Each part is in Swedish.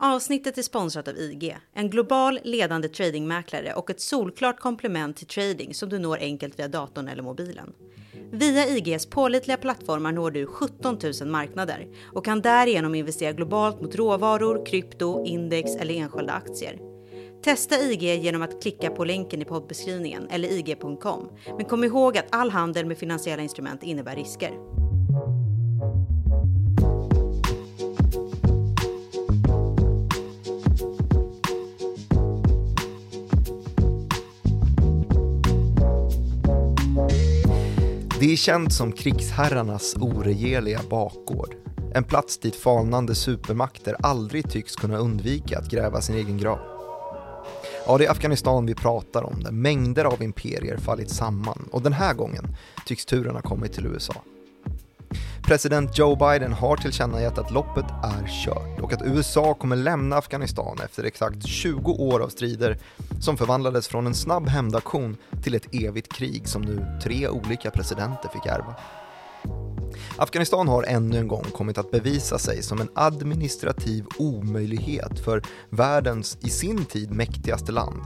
Avsnittet är sponsrat av IG, en global ledande tradingmäklare och ett solklart komplement till trading som du når enkelt via datorn eller mobilen. Via IGs pålitliga plattformar når du 17 000 marknader och kan därigenom investera globalt mot råvaror, krypto, index eller enskilda aktier. Testa IG genom att klicka på länken i poddbeskrivningen eller ig.com. Men kom ihåg att all handel med finansiella instrument innebär risker. Det är känt som krigsherrarnas oregerliga bakgård. En plats dit falnande supermakter aldrig tycks kunna undvika att gräva sin egen grav. Ja, det är Afghanistan vi pratar om, där mängder av imperier fallit samman och den här gången tycks turen ha kommit till USA. President Joe Biden har tillkännagett att loppet är kört och att USA kommer lämna Afghanistan efter exakt 20 år av strider som förvandlades från en snabb hämndaktion till ett evigt krig som nu tre olika presidenter fick ärva. Afghanistan har ännu en gång kommit att bevisa sig som en administrativ omöjlighet för världens i sin tid mäktigaste land.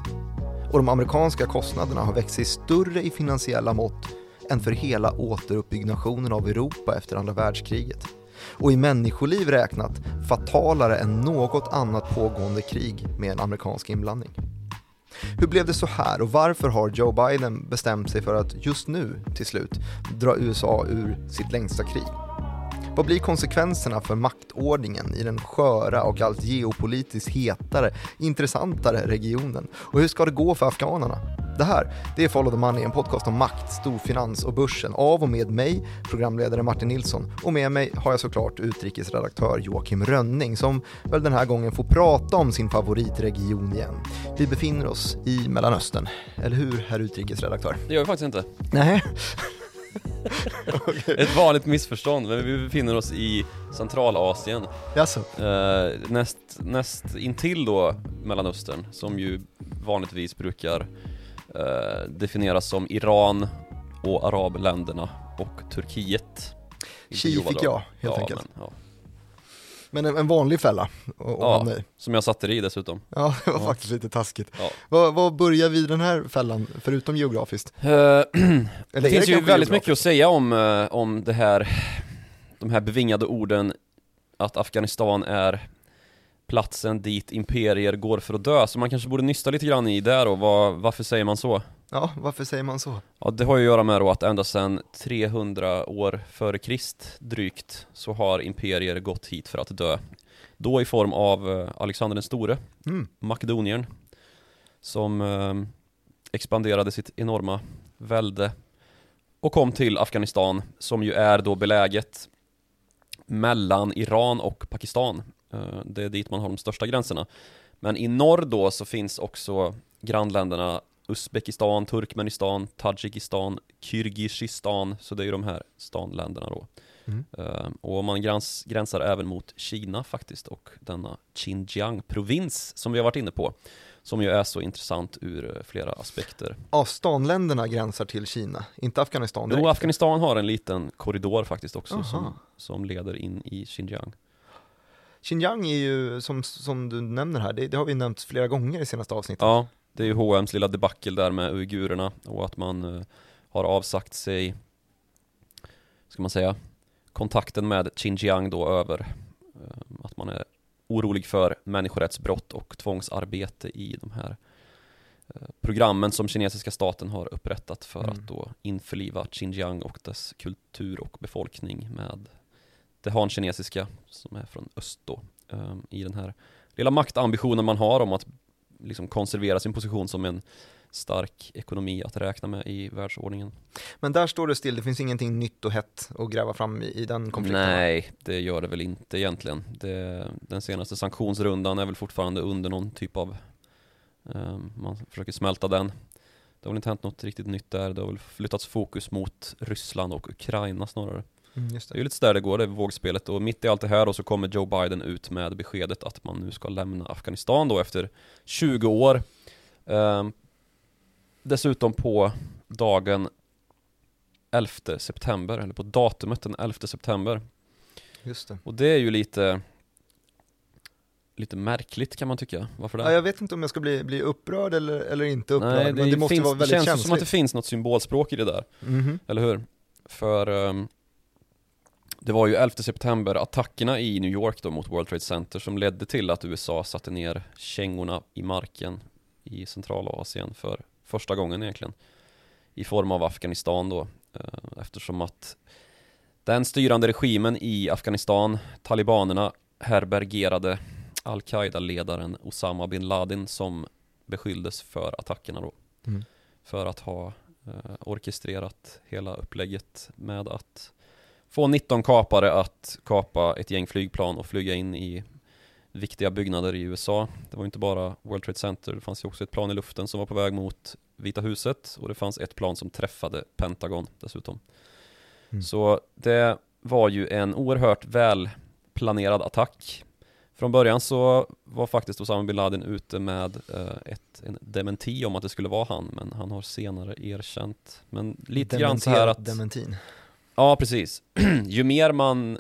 Och de amerikanska kostnaderna har växt sig större i finansiella mått än för hela återuppbyggnationen av Europa efter andra världskriget. Och i människoliv räknat fatalare än något annat pågående krig med en amerikansk inblandning. Hur blev det så här och varför har Joe Biden bestämt sig för att just nu, till slut, dra USA ur sitt längsta krig? Vad blir konsekvenserna för maktordningen i den sköra och allt geopolitiskt hetare, intressantare regionen? Och hur ska det gå för afghanerna? Det här, det är Follow the Money, en podcast om makt, storfinans och börsen av och med mig, programledare Martin Nilsson. Och med mig har jag såklart utrikesredaktör Joakim Rönning som väl den här gången får prata om sin favoritregion igen. Vi befinner oss i Mellanöstern, eller hur herr utrikesredaktör? Det gör vi faktiskt inte. Nej. Ett vanligt missförstånd, men vi befinner oss i Centralasien. Jaså? Eh, näst, näst intill då Mellanöstern, som ju vanligtvis brukar eh, definieras som Iran och arabländerna och Turkiet. Grova fick jag, helt ja, enkelt. Men, ja. Men en, en vanlig fälla? Och, och Ja. Som jag satte dig i dessutom. Ja, det var Ja. faktiskt lite taskigt. Ja. Vad, vad börjar vi den här fällan, förutom geografiskt? Eh, Det finns ju väldigt mycket att säga om, eh, om det här, de här bevingade orden att Afghanistan är platsen dit imperier går för att dö, så man kanske borde nysta lite grann i där och vad, varför säger man så? Ja, varför säger man så? Ja, det har ju att göra med då att ända sedan 300 år före Krist drygt så har imperier gått hit för att dö. Då i form av eh, Alexander den store, Mm. Makedonien, som eh, expanderade sitt enorma välde och kom till Afghanistan som ju är då beläget mellan Iran och Pakistan. Eh, Det är dit man har de största gränserna. Men i norr då så finns också grannländerna Uzbekistan, Turkmenistan, Tadzjikistan, Kyrgyzstan, så det är ju de här stanländerna då. Mm. Eh, Och man gräns, gränsar även mot Kina faktiskt och denna Xinjiang-provins som vi har varit inne på. Som ju är så intressant ur eh, flera aspekter. Ja, stanländerna gränsar till Kina, inte Afghanistan direkt. Jo, Afghanistan har en liten korridor faktiskt också som, som leder in i Xinjiang. Xinjiang är ju, som, som du nämner här, det, det har vi nämnt flera gånger i senaste avsnittet. Ja, det är ju H&M's lilla debacle där med uigurerna och att man eh, har avsagt sig, ska man säga, kontakten med Xinjiang då över eh, att man är orolig för människorättsbrott och tvångsarbete i de här eh, programmen som kinesiska staten har upprättat för Mm. att då införliva Xinjiang och dess kultur och befolkning med det han-kinesiska som är från öst då eh, i den här lilla maktambitionen man har om att liksom konservera sin position som en stark ekonomi att räkna med i världsordningen. Men där står det still, det finns ingenting nytt och hett att gräva fram i, i den konflikten. Nej, det gör det väl inte egentligen. Det, den senaste sanktionsrundan är väl fortfarande under någon typ av, eh, man försöker smälta den. Det har väl inte hänt något riktigt nytt där, det har väl flyttats fokus mot Ryssland och Ukraina snarare. Mm, just Det är det. ju lite så där det går, det vågspelet och mitt i allt det här och så kommer Joe Biden ut med beskedet att man nu ska lämna Afghanistan då efter 20 år. Ehm, dessutom på dagen 11 september, eller på datumet den 11 september. Just det. Och det är ju lite lite märkligt kan man tycka. Varför det? Ja, jag vet inte om jag ska bli, bli upprörd eller, eller inte upprörd, Nej, men det måste finns, vara väldigt känns känsligt. som att det finns något symbolspråk i det där, Mhm. eller hur? För ehm, det var ju 11 september attackerna i New York då mot World Trade Center som ledde till att USA satte ner kängorna i marken i Centralasien för första gången egentligen i form av Afghanistan då eh, eftersom att den styrande regimen i Afghanistan, talibanerna, herbergerade al-Qaida-ledaren Osama bin Laden som beskylldes för attackerna då. Mm. För att ha eh, orkestrerat hela upplägget med att få 19 kapare att kapa ett gäng flygplan och flyga in i viktiga byggnader i USA. Det var inte bara World Trade Center, det fanns ju också ett plan i luften som var på väg mot Vita huset och det fanns ett plan som träffade Pentagon dessutom. Mm. Så det var ju en oerhört väl planerad attack. Från början så var faktiskt Osama bin Laden ute med eh, ett, en dementi om att det skulle vara han, men han har senare erkänt. Men lite grann så här att Dementin. Ja, precis. Ju mer man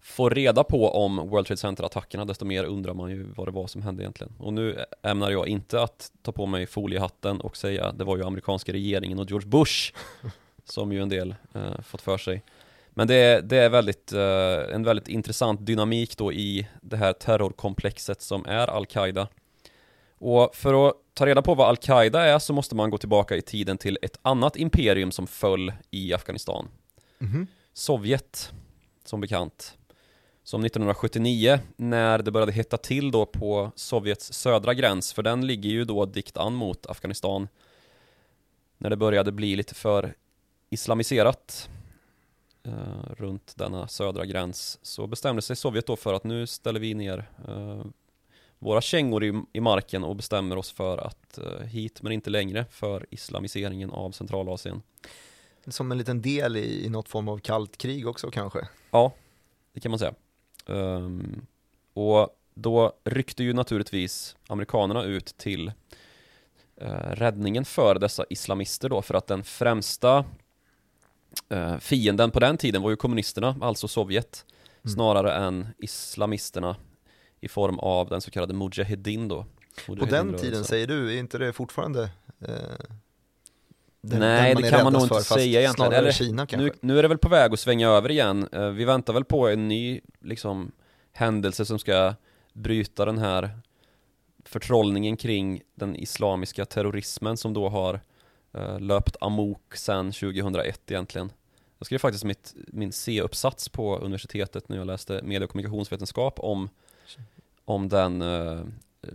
får reda på om World Trade Center-attackerna, desto mer undrar man ju vad det var som hände egentligen. Och nu ämnar jag inte att ta på mig foliehatten och säga det var ju amerikanska regeringen och George Bush, som ju en del eh, fått för sig. Men det är, det är väldigt, eh, en väldigt intressant dynamik då i det här terrorkomplexet som är Al-Qaida. Och för att ta reda på vad Al-Qaida är så måste man gå tillbaka i tiden till ett annat imperium som föll i Afghanistan. Mhm. Sovjet, som bekant. Som 1979, när det började hetta till då på Sovjets södra gräns, för den ligger ju då dikt an mot Afghanistan. När det började bli lite för islamiserat eh, runt denna södra gräns, så bestämde sig Sovjet då för att nu ställer vi ner eh, våra kängor i, i marken och bestämmer oss för att eh, hit men inte längre för islamiseringen av Centralasien. Som en liten del i, i något form av kallt krig också kanske. Ja, det kan man säga. Ehm, och då ryckte ju naturligtvis amerikanerna ut till eh, räddningen för dessa islamister då, för att den främsta eh, fienden på den tiden var ju kommunisterna, alltså Sovjet, Mm. snarare än islamisterna i form av den så kallade Mujahedin då. På den tiden säger du, är inte det fortfarande eh, den, Nej, den det kan man nog för, inte fast säga egentligen. Eller, Kina. Nu, nu är det väl på väg att svänga över igen. Eh, Vi väntar väl på en ny liksom, händelse som ska bryta den här förtrollningen kring den islamiska terrorismen som då har eh, löpt amok sedan 2001 egentligen. Jag skrev faktiskt mitt, min C-uppsats på universitetet när jag läste medie och kommunikationsvetenskap om, om den, eh, eh,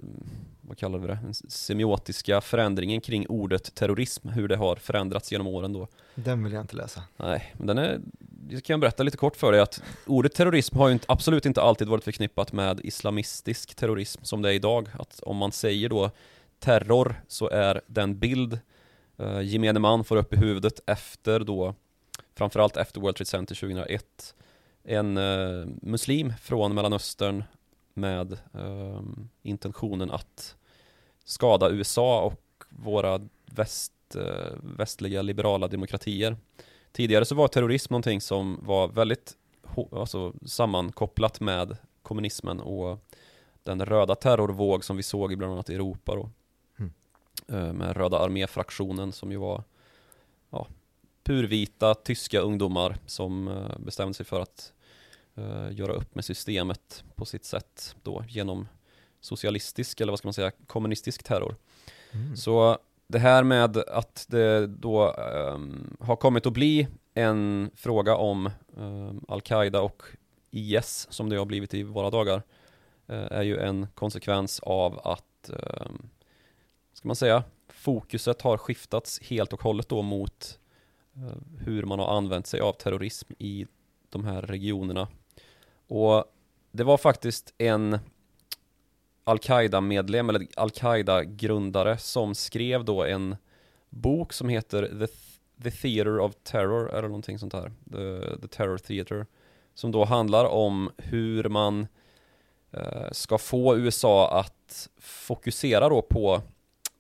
vad kallar vi det, den semiotiska förändringen kring ordet terrorism, hur det har förändrats genom åren då. Den vill jag inte läsa. Nej, men den är, jag kan berätta lite kort för dig att ordet terrorism har ju inte, absolut inte alltid varit förknippat med islamistisk terrorism som det är idag. Att om man säger då terror så är den bild eh, gemene man får upp i huvudet efter då, framförallt efter World Trade Center 2001, en eh, muslim från Mellanöstern med eh, intentionen att skada USA och våra väst, eh, västliga liberala demokratier. Tidigare så var terrorism någonting som var väldigt alltså, sammankopplat med kommunismen och den röda terrorvåg som vi såg i bland annat Europa då. Mm. Eh, Med röda arméfraktionen som ju var ja, purvita tyska ungdomar som eh, bestämde sig för att göra upp med systemet på sitt sätt då genom socialistisk eller vad ska man säga kommunistisk terror. Mm. Så det här med att det då ehm, har kommit att bli en fråga om ehm, Al-Qaida och IS som det har blivit i våra dagar eh, är ju en konsekvens av att, um, ska man säga, fokuset har skiftats helt och hållet då mot eh, hur man har använt sig av terrorism i de här regionerna. Och det var faktiskt en Al-Qaida-medlem eller Al-Qaida-grundare som skrev då en bok som heter The, The Theater of Terror eller någonting sånt här. The, The Terror Theater. Som då handlar om hur man eh, ska få USA att fokusera då på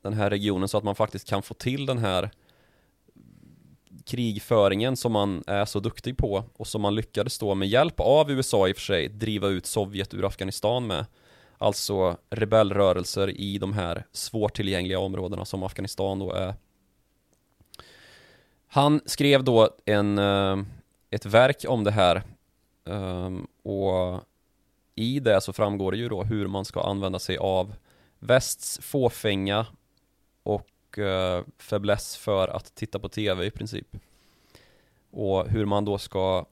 den här regionen så att man faktiskt kan få till den här krigföringen som man är så duktig på och som man lyckades då med hjälp av USA i och för sig driva ut Sovjet ur Afghanistan med. Alltså rebellrörelser i de här svårtillgängliga områdena som Afghanistan då är. Han skrev då en, eh, ett verk om det här ehm, och i det så framgår det ju då hur man ska använda sig av västs fåfänga och eh, fäbless för att titta på tv i princip. Och hur man då ska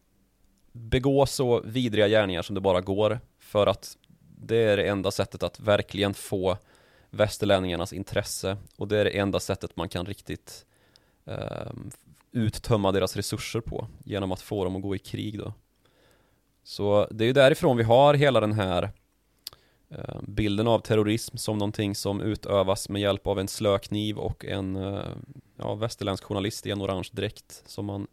begå så vidriga gärningar som det bara går för att det är det enda sättet att verkligen få västerlänningarnas intresse och det är det enda sättet man kan riktigt eh, uttömma deras resurser på genom att få dem att gå i krig då. Så det är ju därifrån vi har hela den här bilden av terrorism som någonting som utövas med hjälp av en slökniv och en eh, ja, västerländsk journalist i en orange dräkt som man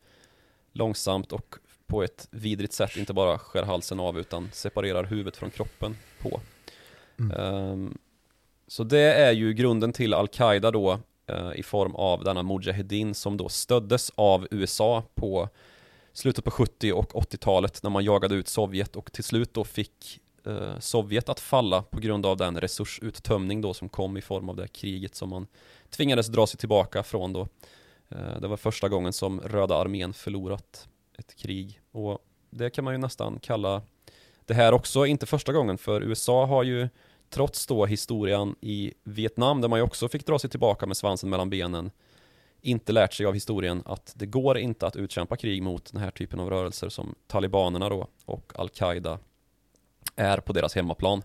långsamt och på ett vidrigt sätt inte bara skär halsen av utan separerar huvudet från kroppen på. Mm. Um, så det är ju grunden till Al-Qaida då uh, i form av denna Mujahedin som då stöddes av USA på slutet på 70 och 80-talet när man jagade ut Sovjet och till slut då fick eh, Sovjet att falla på grund av den resursuttömning då som kom i form av det kriget som man tvingades dra sig tillbaka från då. Eh, det var första gången som Röda armén förlorat ett krig. Och det kan man ju nästan kalla det här också, inte första gången för USA har ju trots då historien i Vietnam där man ju också fick dra sig tillbaka med svansen mellan benen inte lärt sig av historien att det går inte att utkämpa krig mot den här typen av rörelser som talibanerna då och al-Qaida är på deras hemmaplan.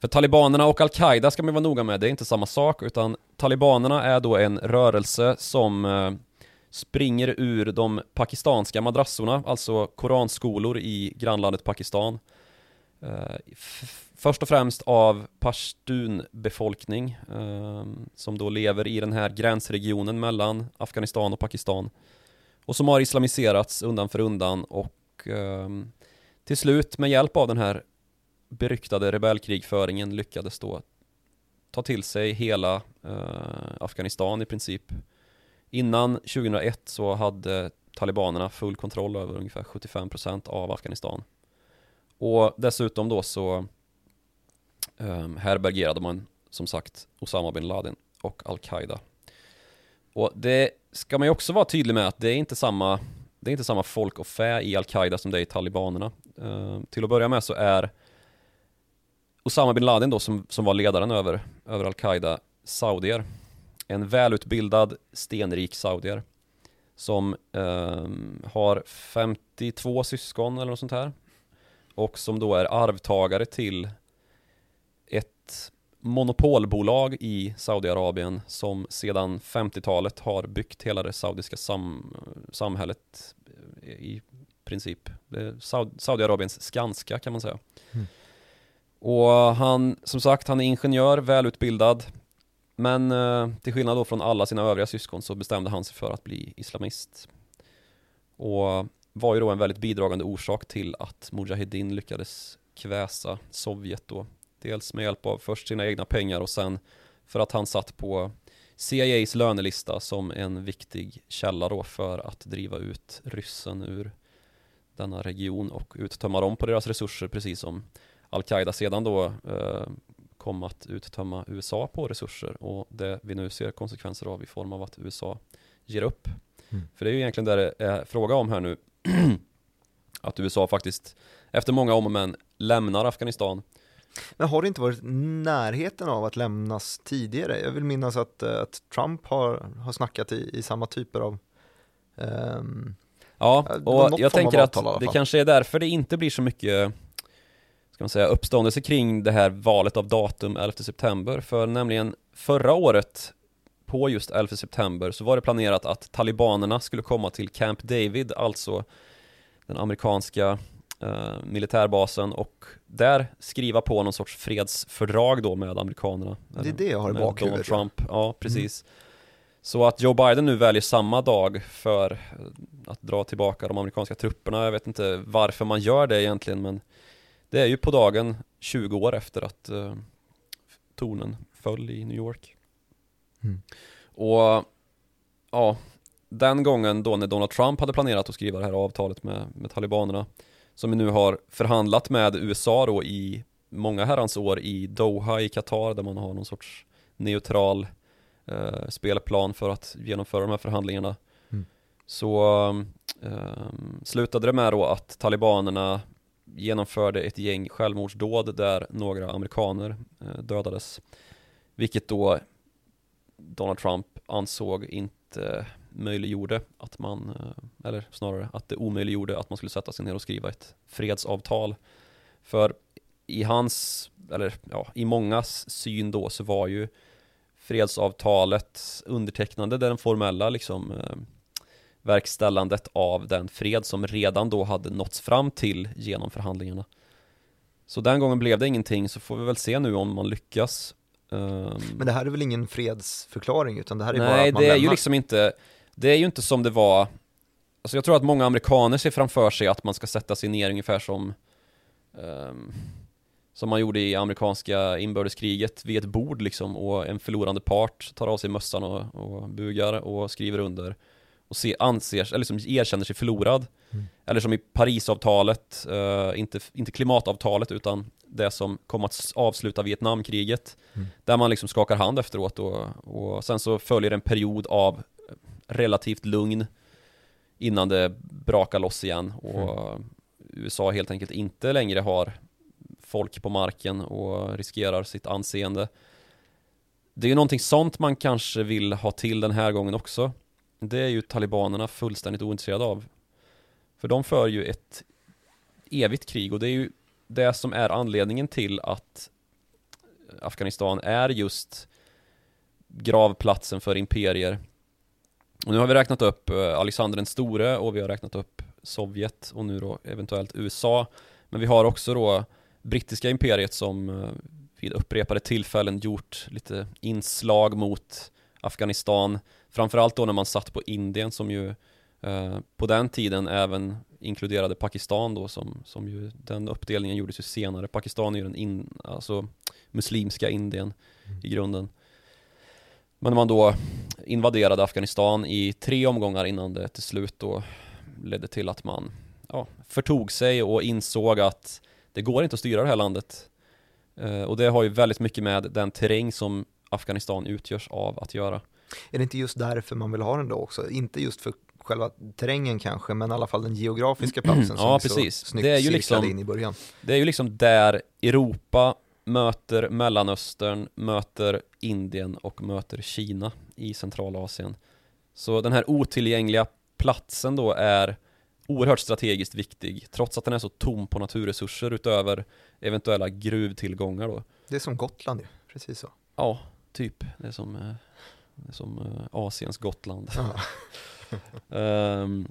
För talibanerna och al-Qaida ska man vara noga med, det är inte samma sak utan talibanerna är då en rörelse som eh, springer ur de pakistanska madrassorna, alltså koranskolor i grannlandet Pakistan. Eh, först och främst av pashtun-befolkning eh, som då lever i den här gränsregionen mellan Afghanistan och Pakistan och som har islamiserats undan för undan och eh, till slut med hjälp av den här beryktade rebellkrigföringen lyckades då ta till sig hela eh, Afghanistan i princip Innan 2001 så hade talibanerna full kontroll över ungefär 75% av Afghanistan. Och dessutom då så eh, härbärgerade man som sagt Osama bin Laden och Al-Qaida. Och det ska man ju också vara tydlig med att det är inte samma det är inte samma folk och fä i Al-Qaida som det är i talibanerna. Eh, till att börja med så är Osama bin Laden då som, som var ledaren över, över Al-Qaida saudier en välutbildad, stenrik saudier som eh, har 52 syskon eller något sånt här och som då är arvtagare till ett monopolbolag i Saudiarabien som sedan 50-talet har byggt hela det saudiska sam samhället eh, i princip. Saud Saudiarabiens Skanska kan man säga. Mm. Och han, som sagt, han är ingenjör, välutbildad, men eh, till skillnad då från alla sina övriga syskon så bestämde han sig för att bli islamist. Och var ju då en väldigt bidragande orsak till att Mujahedin lyckades kväsa Sovjet då. Dels med hjälp av först sina egna pengar och sen för att han satt på CIAs lönelista som en viktig källa då för att driva ut ryssen ur denna region och uttömma dem på deras resurser precis som Al-Qaida sedan då eh, kom att uttömma USA på resurser och det vi nu ser konsekvenser av i form av att USA ger upp. Mm. För det är ju egentligen det det är fråga om här nu. att USA faktiskt efter många om och men lämnar Afghanistan. Men har det inte varit närheten av att lämnas tidigare? Jag vill minnas att, eh, att Trump har, har snackat i, i samma typer av um, Ja, och jag tänker att det kanske är därför det inte blir så mycket ska man säga, uppståndelse kring det här valet av datum 11 september. För nämligen förra året på just 11 september så var det planerat att talibanerna skulle komma till Camp David, alltså den amerikanska eh, militärbasen och där skriva på någon sorts fredsfördrag då med amerikanerna. Det är det jag har i bakhuvudet. Donald Trump, ja precis. Mm. Så att Joe Biden nu väljer samma dag för att dra tillbaka de amerikanska trupperna, jag vet inte varför man gör det egentligen men det är ju på dagen 20 år efter att eh, tornen föll i New York. Mm. Och ja, den gången då när Donald Trump hade planerat att skriva det här avtalet med, med talibanerna som vi nu har förhandlat med USA då i många herrans år i Doha i Qatar där man har någon sorts neutral eh, spelplan för att genomföra de här förhandlingarna Mm. så eh, slutade det med då att talibanerna genomförde ett gäng självmordsdåd där några amerikaner eh, dödades vilket då Donald Trump ansåg inte möjliggjorde att man, eh, eller snarare att det omöjliggjorde att man skulle sätta sig ner och skriva ett fredsavtal. För i hans, eller ja, i mångas syn då så var ju fredsavtalet undertecknande den formella liksom eh, verkställandet av den fred som redan då hade nåtts fram till genom förhandlingarna. Så den gången blev det ingenting, så får vi väl se nu om man lyckas. Ehm, Men det här är väl ingen fredsförklaring utan det här är bara Nej, att man det är ju lämnar. liksom inte, det är ju inte som det var Alltså jag tror att många amerikaner ser framför sig att man ska sätta sig ner ungefär som ehm, Som man gjorde i amerikanska inbördeskriget vid ett bord liksom och en förlorande part tar av sig mössan och, och bugar och skriver under och se, anser, eller liksom erkänner sig förlorad. Mm. Eller som i Parisavtalet, eh, inte, inte klimatavtalet utan det som kom att avsluta Vietnamkriget. Mm. Där man liksom skakar hand efteråt och, och sen så följer en period av relativt lugn Innan det brakar loss igen. Och USA helt enkelt inte längre har folk på marken och riskerar sitt anseende. Det är ju någonting sånt man kanske vill ha till den här gången också det är ju talibanerna fullständigt ointresserade av För de för ju ett evigt krig och det är ju det som är anledningen till att Afghanistan är just gravplatsen för imperier. Och nu har vi räknat upp eh, Alexander den store och vi har räknat upp Sovjet och nu då eventuellt USA. Men vi har också då brittiska imperiet som eh, vid upprepade tillfällen gjort lite inslag mot Afghanistan. Framförallt då när man satt på Indien som ju eh, på den tiden även inkluderade Pakistan då som, som ju den uppdelningen gjordes ju senare. Pakistan är ju den in, alltså muslimska Indien i grunden. Men man då invaderade Afghanistan i tre omgångar innan det till slut då ledde till att man ja, förtog sig och insåg att det går inte att styra det här landet. Eh, och det har ju väldigt mycket med den terräng som Afghanistan utgörs av att göra. Är det inte just därför man vill ha den då också? Inte just för själva terrängen kanske, men i alla fall den geografiska platsen som Ja, vi precis. så snyggt Det är ju liksom- in i början. Det är ju liksom där Europa möter Mellanöstern, möter Indien och möter Kina i Centralasien. Så den här otillgängliga platsen då är oerhört strategiskt viktig trots att den är så tom på naturresurser utöver eventuella gruvtillgångar då. Det är som Gotland ju, precis så. Ja, typ. Det är som, eh, det är som eh, Asiens Gotland. Ehm,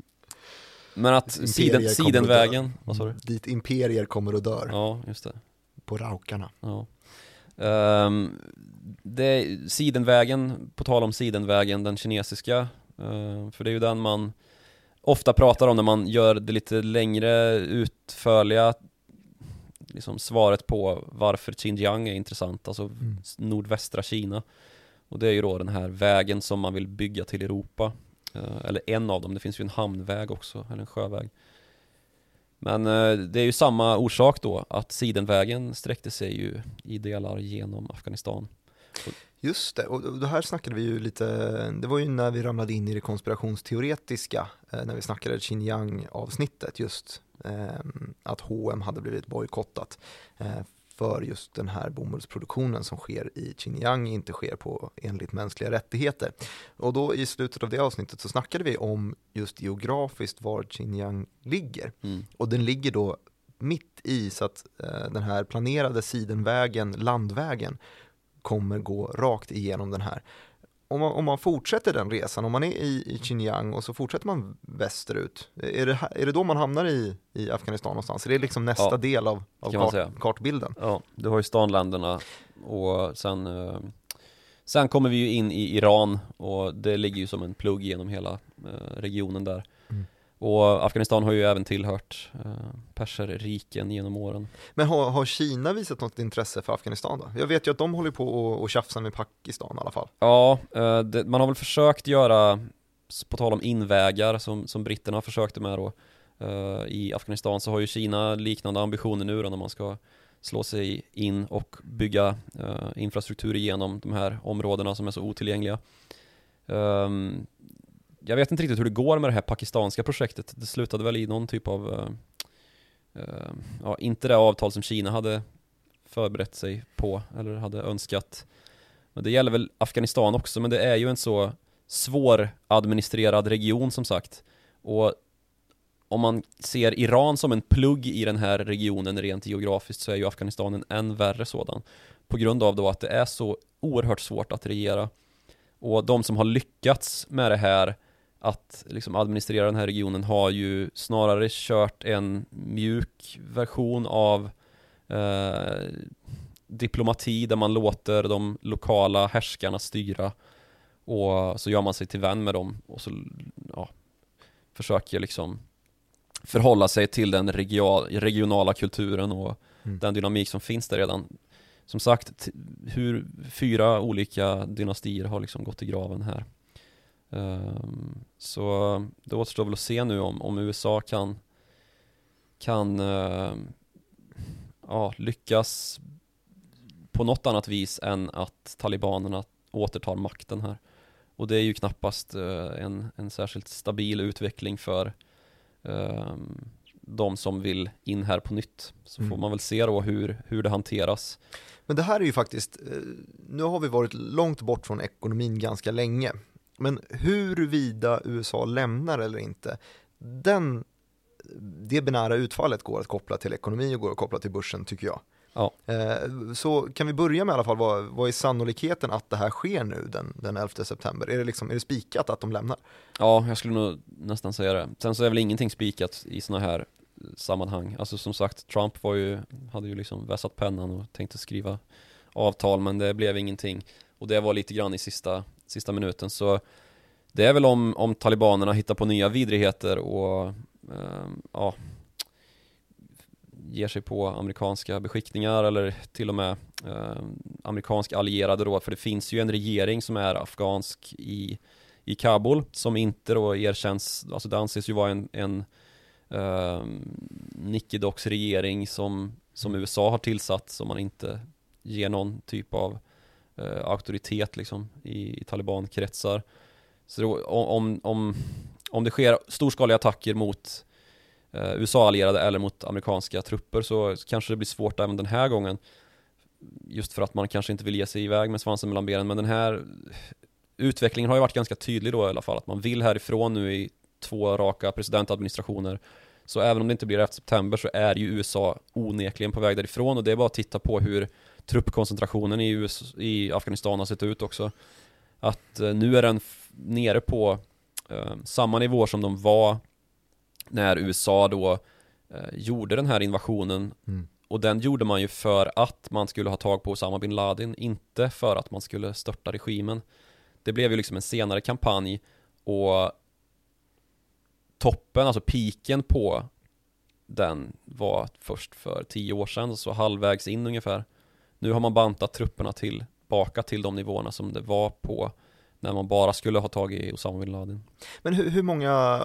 men att siden, sidenvägen, dör. vad sa du? Dit imperier kommer och dör, Ja, just det. på raukarna. Ja. Ehm, det, sidenvägen, på tal om sidenvägen, den kinesiska, eh, för det är ju den man ofta pratar om när man gör det lite längre utförliga liksom svaret på varför Xinjiang är intressant, alltså Mm. nordvästra Kina. Och det är ju då den här vägen som man vill bygga till Europa. Eh, eller en av dem, det finns ju en hamnväg också, eller en sjöväg. Men eh, det är ju samma orsak då, att sidenvägen sträckte sig ju i delar genom Afghanistan. Just det, och det här snackade vi ju lite, det var ju när vi ramlade in i det konspirationsteoretiska, eh, när vi snackade Xinjiang-avsnittet just, eh, att H&M hade blivit bojkottat eh, för just den här bomullsproduktionen som sker i Xinjiang inte sker på enligt mänskliga rättigheter. Och då i slutet av det avsnittet så snackade vi om just geografiskt var Xinjiang ligger. Mm. Och den ligger då mitt i så att eh, den här planerade sidenvägen, landvägen, kommer gå rakt igenom den här. Om man, om man fortsätter den resan, om man är i, i Xinjiang och så fortsätter man västerut, är det, här- är det då man hamnar i, i Afghanistan någonstans? Är det liksom nästa Ja, del av, av kart, kartbilden? Ja, du har ju stanländerna och sen eh, Sen kommer vi ju in i Iran och det ligger ju som en plugg genom hela eh, regionen där. Och Afghanistan har ju även tillhört eh, perserriken genom åren Men har, har Kina visat något intresse för Afghanistan då? Jag vet ju att de håller på och, och tjafsar med Pakistan i alla fall. Ja, eh, det, man har väl försökt göra på tal om invägar som, som britterna försökte med då eh, i Afghanistan så har ju Kina liknande ambitioner nu då när man ska slå sig in och bygga infrastruktur igenom de här områdena som är så otillgängliga. Um, jag vet inte riktigt hur det går med det här pakistanska projektet. Det slutade väl i någon typ av, uh, uh, ja, inte det avtal som Kina hade förberett sig på eller hade önskat. Men det gäller väl Afghanistan också, men det är ju en så svåradministrerad region som sagt. Och om man ser Iran som en plugg i den här regionen rent geografiskt så är ju Afghanistan en än värre sådan. På grund av då att det är så oerhört svårt att regera. Och de som har lyckats med det här att liksom administrera den här regionen har ju snarare kört en mjuk version av eh, diplomati där man låter de lokala härskarna styra och så gör man sig till vän med dem och så ja, försöker liksom förhålla sig till den regionala kulturen och mm. den dynamik som finns där redan. Som sagt, hur fyra olika dynastier har liksom gått i graven här. Um, så det återstår väl att se nu om, om USA kan kan uh, ja, lyckas på något annat vis än att talibanerna återtar makten här. Och det är ju knappast uh, en, en särskilt stabil utveckling för Ehm, de som vill in här på nytt. Så mm. får man väl se då hur, hur det hanteras. Men det här är ju faktiskt, eh, nu har vi varit långt bort från ekonomin ganska länge. Men huruvida USA lämnar eller inte, den, det binära utfallet går att koppla till ekonomi och går att koppla till börsen tycker jag. Ja. Eh, så kan vi börja med i alla fall, vad, vad är sannolikheten att det här sker nu den, den 11 september? Är det, liksom, är det spikat att de lämnar? Ja, jag skulle nog nästan säga det. Sen så är väl ingenting spikat i sådana här sammanhang. Alltså som sagt, Trump var ju, hade ju liksom vässat pennan och tänkte skriva avtal, men det blev ingenting. Och det var lite grann i sista, sista minuten, så det är väl om, om talibanerna hittar på nya vidrigheter och eh, ja, ger sig på amerikanska beskickningar eller till och med eh, amerikansk allierade då, för det finns ju en regering som är afghansk i, i Kabul som inte då erkänns, alltså det anses ju vara en, en eh, nickedox regering som, som USA har tillsatt som man inte ger någon typ av eh, auktoritet liksom i, i talibankretsar. Så då, om, om, om det sker storskaliga attacker mot eh, USA-allierade eller mot amerikanska trupper så kanske det blir svårt även den här gången. Just för att man kanske inte vill ge sig iväg med svansen mellan benen. Men den här utvecklingen har ju varit ganska tydlig då i alla fall. Att man vill härifrån nu i två raka presidentadministrationer. Så även om det inte blir efter september så är ju USA onekligen på väg därifrån och det är bara att titta på hur truppkoncentrationen i, USA, i Afghanistan har sett ut också. Att eh, nu är den nere på eh, samma nivå som de var när USA då eh, gjorde den här invasionen mm. och den gjorde man ju för att man skulle ha tag på Osama bin Laden, inte för att man skulle störta regimen. Det blev ju liksom en senare kampanj och toppen, alltså piken på den var först för tio år sedan, så halvvägs in ungefär. Nu har man bantat trupperna tillbaka till de nivåerna som det var på när man bara skulle ha tagit Osama bin Laden. Men hur, hur många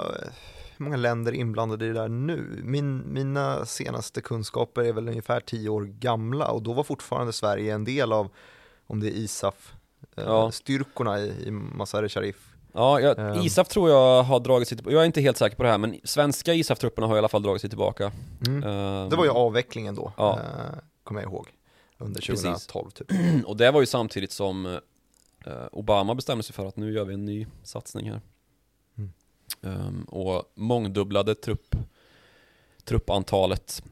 hur många länder är inblandade i det där nu? Min, mina senaste kunskaper är väl ungefär tio år gamla och då var fortfarande Sverige en del av, om det är ISAF-styrkorna eh, ja. i, i Mazar-e Sharif. Ja, jag, um. ISAF tror jag har dragit sig tillbaka, jag är inte helt säker på det här men svenska ISAF-trupperna har i alla fall dragit sig tillbaka. Mm. Um, det var ju avvecklingen då, ja. uh, kommer jag ihåg, under 2012 typ. och det var ju samtidigt som uh, Obama bestämde sig för att nu gör vi en ny satsning här. Um, och mångdubblade trupp, truppantalet.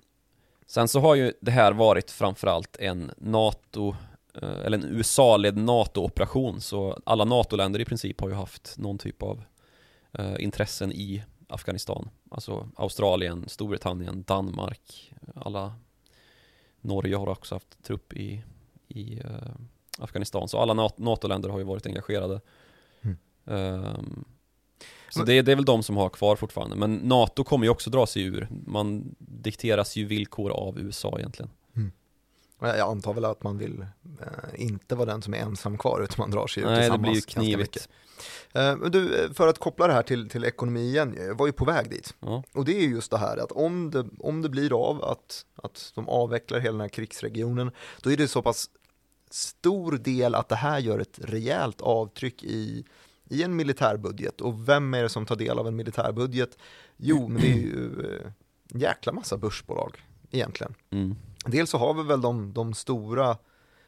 Sen så har ju det här varit framförallt en NATO, uh, eller en USA-ledd NATO-operation, så alla NATO-länder i princip har ju haft någon typ av uh, intressen i Afghanistan. Alltså Australien, Storbritannien, Danmark, alla Norge har också haft trupp i, i uh, Afghanistan, så alla NATO-länder har ju varit engagerade. Mm. Um, så det, det, är väl de som har kvar fortfarande. Men NATO kommer ju också dra sig ur. Man dikteras ju villkor av USA egentligen. Jag antar väl att man vill eh, inte vara den som är ensam kvar utan man drar sig ut Nej, det tillsammans blir ju knivigt. Eh, du, eh, för att koppla det här till, till ekonomi igen, jag var ju på väg dit. Ja. Och det är ju just det här att om det, om det blir av att, att de avvecklar hela den här krigsregionen, då är det så pass stor del att det här gör ett rejält avtryck i, i en militärbudget. Och vem är det som tar del av en militärbudget? Jo, men det är ju eh, en jäkla massa börsbolag egentligen. Mm. Dels så har vi väl de, de stora,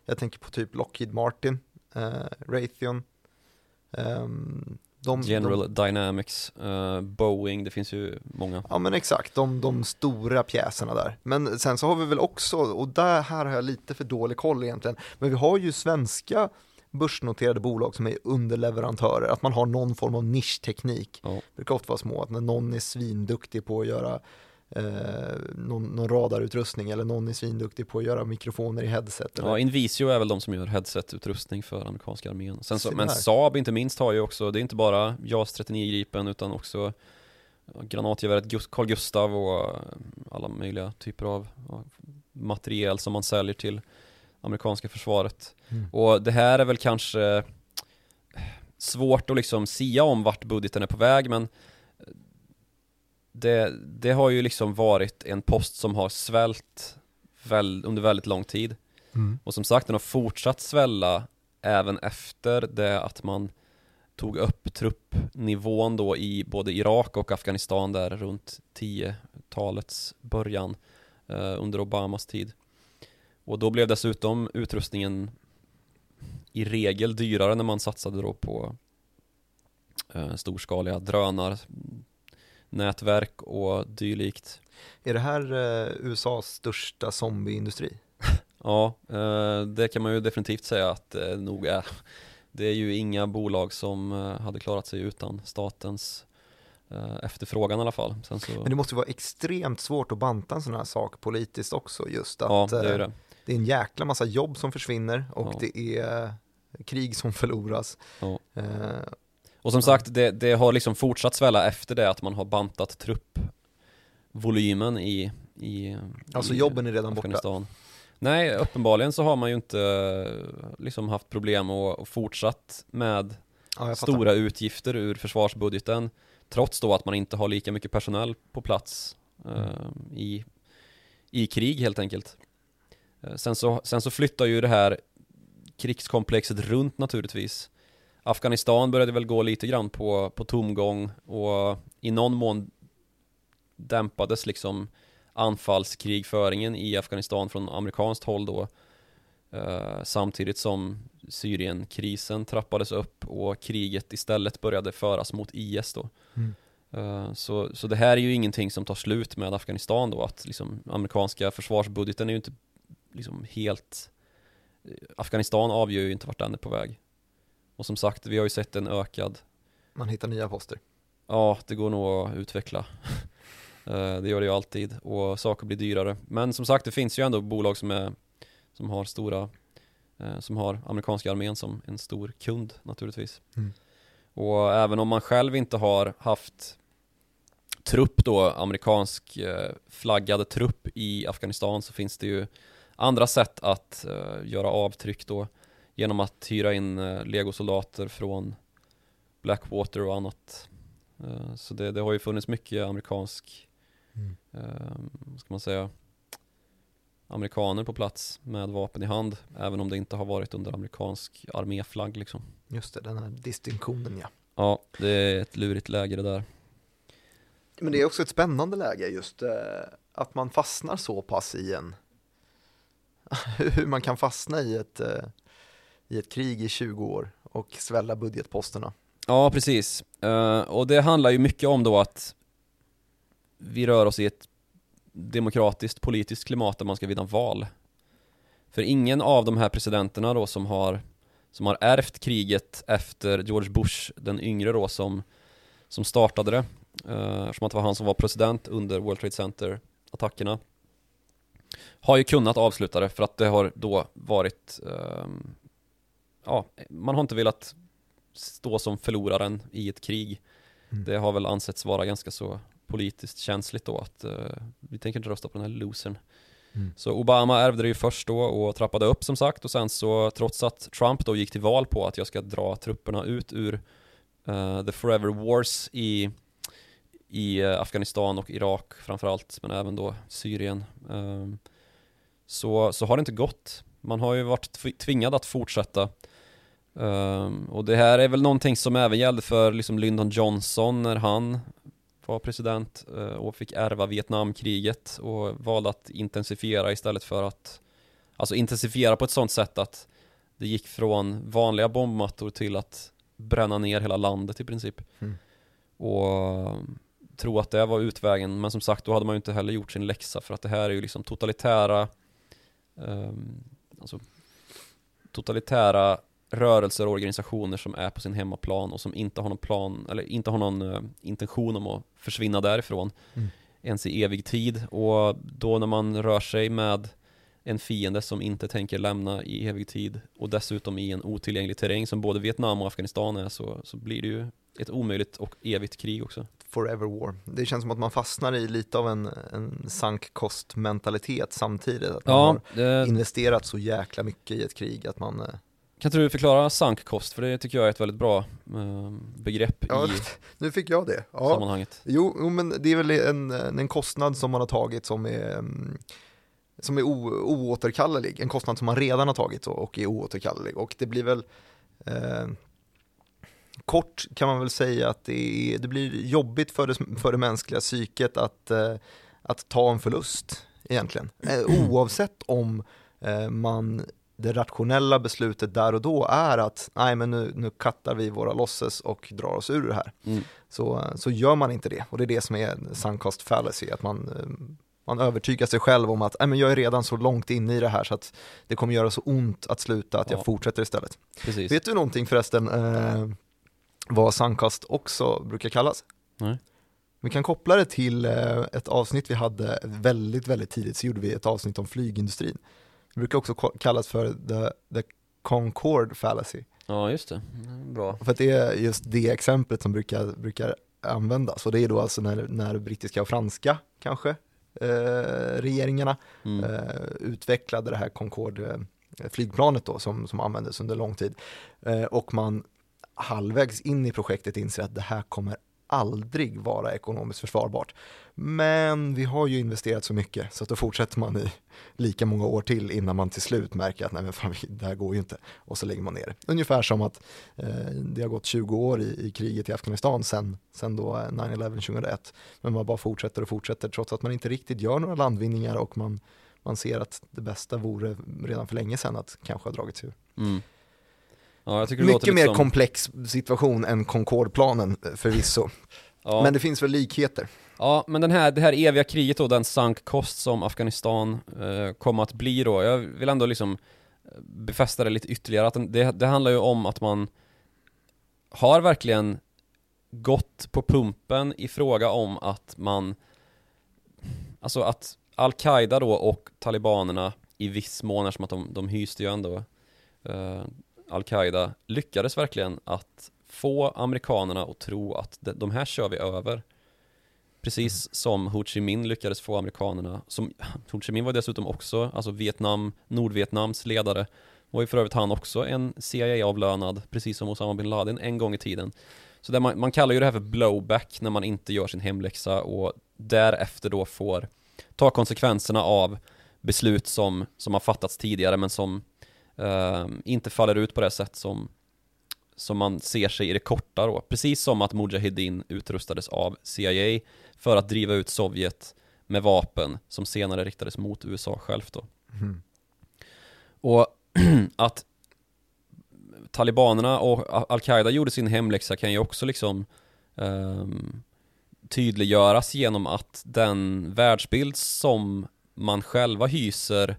jag tänker på typ Lockheed Martin, eh, Raytheon, ehm, de, General de, Dynamics, eh, Boeing, det finns ju många. Ja men exakt, de, de stora pjäserna där. Men sen så har vi väl också, och där här har jag lite för dålig koll egentligen, men vi har ju svenska börsnoterade bolag som är underleverantörer, att man har någon form av nischteknik. Ja. Det brukar ofta vara små, att när någon är svinduktig på att göra eh, någon, någon radarutrustning eller någon är svinduktig på att göra mikrofoner i headset. Eller, Ja, Invisio är väl de som gör headset-utrustning för amerikanska armén. Sen så, men. Saab inte minst har ju också, det är inte bara JAS 39 Gripen utan också granatgeväret Carl Gustav och eh, alla möjliga typer av materiel som man säljer till amerikanska försvaret. Mm. Och det här är väl kanske svårt att liksom sia om vart budgeten är på väg men det, det har ju liksom varit en post som har svällt väl, under väldigt lång tid. Mm. Och som sagt, den har fortsatt svälla även efter det att man tog upp truppnivån då i både Irak och Afghanistan där runt 10-talets början eh, under Obamas tid. Och då blev dessutom utrustningen i regel dyrare när man satsade då på eh, storskaliga drönar, nätverk och dylikt. Är det här eh, USAs största zombieindustri? Ja, eh, det kan man ju definitivt säga att det nog är. Det är ju inga bolag som eh, hade klarat sig utan statens eh, efterfrågan i alla fall. Så, Men det måste vara extremt svårt att banta en sån här sak politiskt också, just att ja, det är eh, det. det är en jäkla massa jobb som försvinner och Ja. det är eh, krig som förloras. Ja. Och som Ja. sagt, det, det har liksom fortsatt svälla efter det att man har bantat truppvolymen i, i alltså i jobben är redan borta. Nej, uppenbarligen så har man ju inte eh, liksom haft problem och, och fortsatt med Ja, stora utgifter ur försvarsbudgeten trots då att man inte har lika mycket personal på plats eh, i, i krig helt enkelt. Eh, sen, så, sen så flyttar ju det här krigskomplexet runt naturligtvis. Afghanistan började väl gå lite grann på, på tomgång och i någon mån dämpades liksom anfallskrigföringen i Afghanistan från amerikanskt håll då eh, samtidigt som Syrienkrisen trappades upp och kriget istället började föras mot IS då. Mm. Eh, Så, så det här är ju ingenting som tar slut med Afghanistan då, att liksom amerikanska försvarsbudgeten är ju inte liksom helt Afghanistan avgör ju inte vart den är på väg. Och som sagt, vi har ju sett en ökad Man hittar nya poster. Ja, det går nog att utveckla. Eh, det gör det ju alltid och saker blir dyrare. Men som sagt, det finns ju ändå bolag som, är, som har stora, eh, som har amerikanska armén som en stor kund naturligtvis. Mm. Och även om man själv inte har haft trupp då, amerikansk eh, flaggad trupp i Afghanistan så finns det ju andra sätt att göra avtryck då genom att hyra in eh, legosoldater från Blackwater och annat. Eh, så det, det har ju funnits mycket amerikansk, Mm. eh, vad ska man säga, amerikaner på plats med vapen i hand, även om det inte har varit under amerikansk arméflagg liksom. Just det, den här distinktionen ja. Ja, det är ett lurigt läge det där. Men det är också ett spännande läge just eh, att man fastnar så pass i en hur man kan fastna i ett, eh, i ett krig i 20 år och svälla budgetposterna. Ja, precis. Eh, och det handlar ju mycket om då att vi rör oss i ett demokratiskt politiskt klimat där man ska vinna val. För ingen av de här presidenterna då som har, som har ärvt kriget efter George Bush, den yngre då som, som startade det, eh, eftersom att det var han som var president under World Trade Center-attackerna, har ju kunnat avsluta det för att det har då varit, ehm, ja, man har inte velat stå som förloraren i ett krig. Mm. Det har väl ansetts vara ganska så politiskt känsligt då att eh, vi tänker inte rösta på den här losern. Mm. Så Obama ärvde det ju först då och trappade upp som sagt och sen så trots att Trump då gick till val på att jag ska dra trupperna ut ur uh, the forever wars i, i uh, Afghanistan och Irak framförallt men även då Syrien um, så, så har det inte gått. Man har ju varit tvingad att fortsätta um, och det här är väl någonting som även gällde för liksom Lyndon Johnson när han var president uh, och fick ärva Vietnamkriget och valde att intensifiera istället för att Alltså intensifiera på ett sånt sätt att det gick från vanliga bombmattor till att bränna ner hela landet i princip. Mm. Och tro att det var utvägen, men som sagt då hade man ju inte heller gjort sin läxa för att det här är ju liksom totalitära um, alltså, totalitära rörelser och organisationer som är på sin hemmaplan och som inte har någon plan, eller inte har någon uh, intention om att försvinna därifrån Mm. ens i evig tid och då när man rör sig med en fiende som inte tänker lämna i evig tid och dessutom i en otillgänglig terräng som både Vietnam och Afghanistan är så, så blir det ju ett omöjligt och evigt krig också. Forever war. Det känns som att man fastnar i lite av en, en sunk cost mentalitet samtidigt. Att man Ja, har det, investerat så jäkla mycket i ett krig att man eh, kan inte du förklara sunk cost? För det tycker jag är ett väldigt bra eh, begrepp Ja, i nu fick jag det. Ja. sammanhanget. Jo, jo, men det är väl en, en kostnad som man har tagit som är, mm, som är o, oåterkallelig. En kostnad som man redan har tagit och, och är oåterkallelig. Och det blir väl eh, kort kan man väl säga att det, är, det blir jobbigt för det, för det mänskliga psyket att, eh, att ta en förlust egentligen. Eh, oavsett om eh, man det rationella beslutet där och då är att nej men nu, nu kattar vi våra losses och drar oss ur det här. Mm. Så, så gör man inte det och det är det som är sunk fallacy, att man, eh, man övertygar sig själv om att nej, men jag är redan så långt inne i det här så att det kommer göra så ont att sluta att Ja. jag fortsätter istället. Precis. Vet du någonting förresten eh, vad sunk cost också brukar kallas? Nej. Vi kan koppla det till eh, ett avsnitt vi hade väldigt, väldigt tidigt, så gjorde vi ett avsnitt om flygindustrin. Det brukar också kallas för the, the Concorde fallacy. Ja, just det. Mm, Bra. För att det är just det exemplet som brukar, brukar användas. Och det är då alltså när, när brittiska och franska kanske eh, regeringarna Mm. eh, utvecklade det här Concorde eh, då som, som användes under lång tid. Eh, och man halvvägs in i projektet inser att det här kommer aldrig vara ekonomiskt försvarbart. Men vi har ju investerat så mycket så att då fortsätter man i lika många år till innan man till slut märker att nej men fan, det här går ju inte och så lägger man ner det. Ungefär som att eh, det har gått 20 år i, i kriget i Afghanistan sen, sen då eh, 9-11 2001 men man bara fortsätter och fortsätter trots att man inte riktigt gör några landvinningar och man, man ser att det bästa vore redan för länge sedan att kanske ha dragit sig ur. Mm. Ja, Mycket mer som... komplex situation än Concorde-planen eh, förvisso, Ja. men det finns väl likheter. Ja, men den här, det här eviga kriget då, den sunk cost som Afghanistan eh, kom att bli då, jag vill ändå liksom befästa det lite ytterligare, att det, det handlar ju om att man har verkligen gått på pumpen i fråga om att man, alltså att Al-Qaida då och talibanerna i viss mån, eftersom att de, de hyste ju ändå eh, Al-Qaida, lyckades verkligen att få amerikanerna att tro att de, här kör vi över. Precis som Ho Chi Minh lyckades få amerikanerna, som Ho Chi Minh var dessutom också, alltså Vietnam, Nordvietnams ledare, var ju för övrigt han också en CIA-avlönad, precis som Osama bin Laden en gång i tiden. Så man, man kallar ju det här för blowback när man inte gör sin hemläxa och därefter då får ta konsekvenserna av beslut som, som har fattats tidigare men som inte faller ut på det sätt som som man ser sig i det korta då. Precis som att Mujahedin utrustades av CIA för att driva ut Sovjet med vapen som senare riktades mot USA självt då. Mm. Och att talibanerna och Al-Qaida gjorde sin hemläxa kan ju också liksom ehm, tydliggöras genom att den världsbild som man själva hyser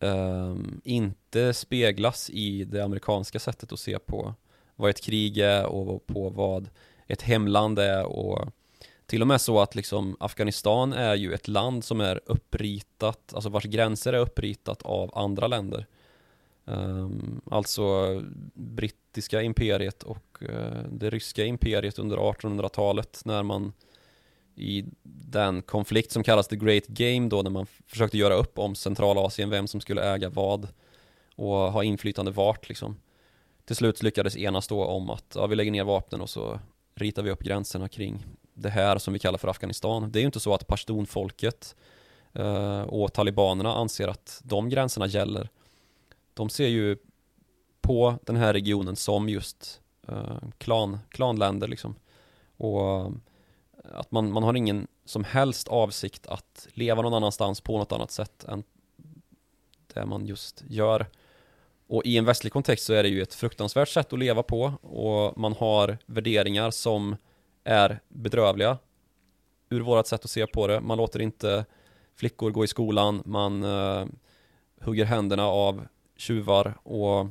um, inte speglas i det amerikanska sättet att se på vad ett krig är och på vad ett hemland är och till och med så att liksom Afghanistan är ju ett land som är uppritat, alltså vars gränser är uppritat av andra länder. Um, alltså brittiska imperiet och uh, det ryska imperiet under 1800-talet när man i den konflikt som kallas the great game då när man försökte göra upp om Centralasien, vem som skulle äga vad och ha inflytande vart liksom. Till slut lyckades enas då om att ja, vi lägger ner vapnen och så ritar vi upp gränserna kring det här som vi kallar för Afghanistan. Det är ju inte så att pashtunfolket eh, och talibanerna anser att de gränserna gäller. De ser ju på den här regionen som just eh, klan, klanländer liksom. Och att man, man har ingen som helst avsikt att leva någon annanstans på något annat sätt än det man just gör. Och i en västlig kontext så är det ju ett fruktansvärt sätt att leva på och man har värderingar som är bedrövliga ur vårt sätt att se på det. Man låter inte flickor gå i skolan, man uh, hugger händerna av tjuvar och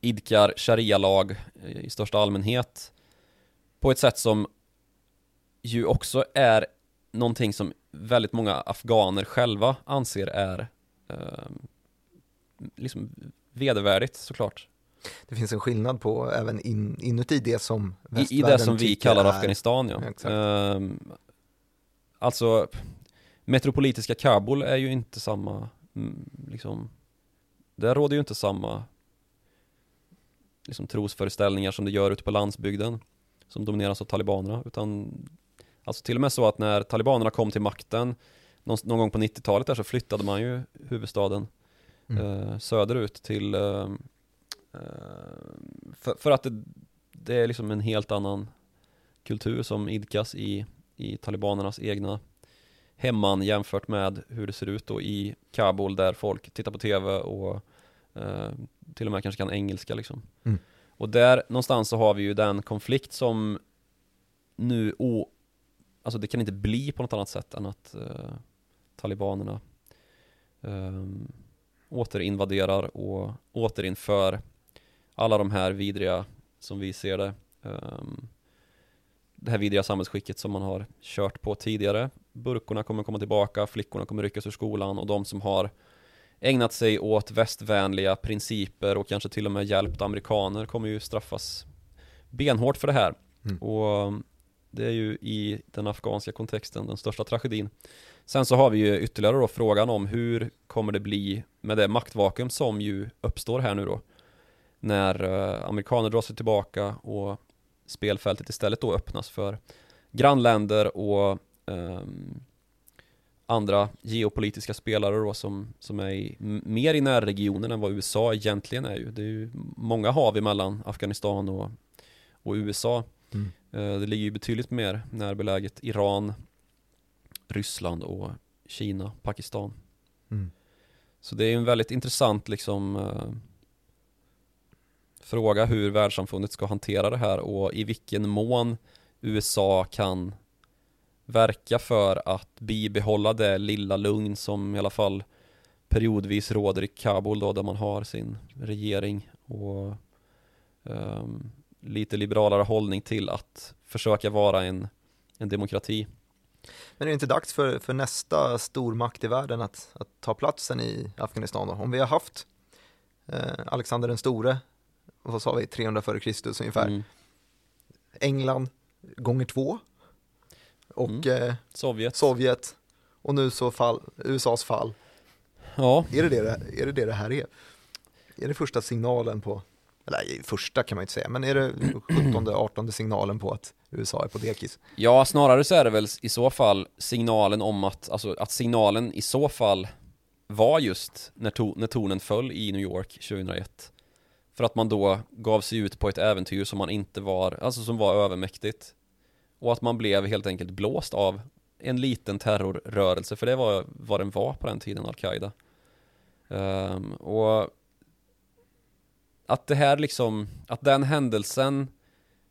idkar sharia-lag i största allmänhet på ett sätt som ju också är någonting som väldigt många afghaner själva anser är uh, liksom vedervärdigt såklart. Det finns en skillnad på även in, inuti det som I, I det som vi kallar är... Afghanistan ja. ja uh, alltså Metropolitiska Kabul är ju inte samma, mm, liksom, där råder ju inte samma liksom, trosföreställningar som det gör ute på landsbygden som domineras av talibanerna utan alltså till och med så att när talibanerna kom till makten någon, någon gång på 90-talet där så flyttade man ju huvudstaden mm. eh, söderut till eh, eh, för, för, att det, det, är liksom en helt annan kultur som idkas i, i talibanernas egna hemman jämfört med hur det ser ut då i Kabul där folk tittar på tv och eh, till och med kanske kan engelska liksom. Mm. Och där någonstans så har vi ju den konflikt som nu, o, alltså det kan inte bli på något annat sätt än att eh, talibanerna eh, återinvaderar och återinför alla de här vidriga, som vi ser det, um, det här vidriga samhällsskicket som man har kört på tidigare. Burkorna kommer komma tillbaka, flickorna kommer ryckas ur skolan och de som har ägnat sig åt västvänliga principer och kanske till och med hjälpt amerikaner kommer ju straffas benhårt för det här. Mm. Och det är ju i den afghanska kontexten den största tragedin. Sen så har vi ju ytterligare då frågan om hur kommer det bli med det maktvakuum som ju uppstår här nu då. När eh, amerikaner drar sig tillbaka och spelfältet istället då öppnas för grannländer och um, andra geopolitiska spelare då som, som är i, mer i närregionen än vad USA egentligen är ju. Det är ju många hav emellan Afghanistan och, och USA. Mm. Uh, det ligger ju betydligt mer närbeläget Iran, Ryssland och Kina, Pakistan. Mm. Så det är en väldigt intressant liksom uh, fråga hur världssamfundet ska hantera det här och i vilken mån USA kan verka för att bibehålla det lilla lugn som i alla fall periodvis råder i Kabul då där man har sin regering och um, lite liberalare hållning till att försöka vara en, en demokrati. Men är det inte dags för, för nästa stormakt i världen att, att ta platsen i Afghanistan då? Om vi har haft eh, Alexander den store, vad sa vi, 300 före Kristus ungefär. Mm. England gånger två. Och mm. eh, Sovjet. Sovjet. Och nu så fall, USAs fall. Ja. Är det det, är det det det här är? Är det första signalen på, eller första kan man ju inte säga, men är det 17, 18 signalen på att USA är på dekis? Ja, snarare så är det väl i så fall signalen om att, alltså att signalen i så fall var just när, to när tonen föll i New York 2001. För att man då gav sig ut på ett äventyr som man inte var, alltså som var övermäktigt. Och att man blev helt enkelt blåst av en liten terrorrörelse, för det var vad den var på den tiden, Al-Qaida. Um, och att det här liksom, att den händelsen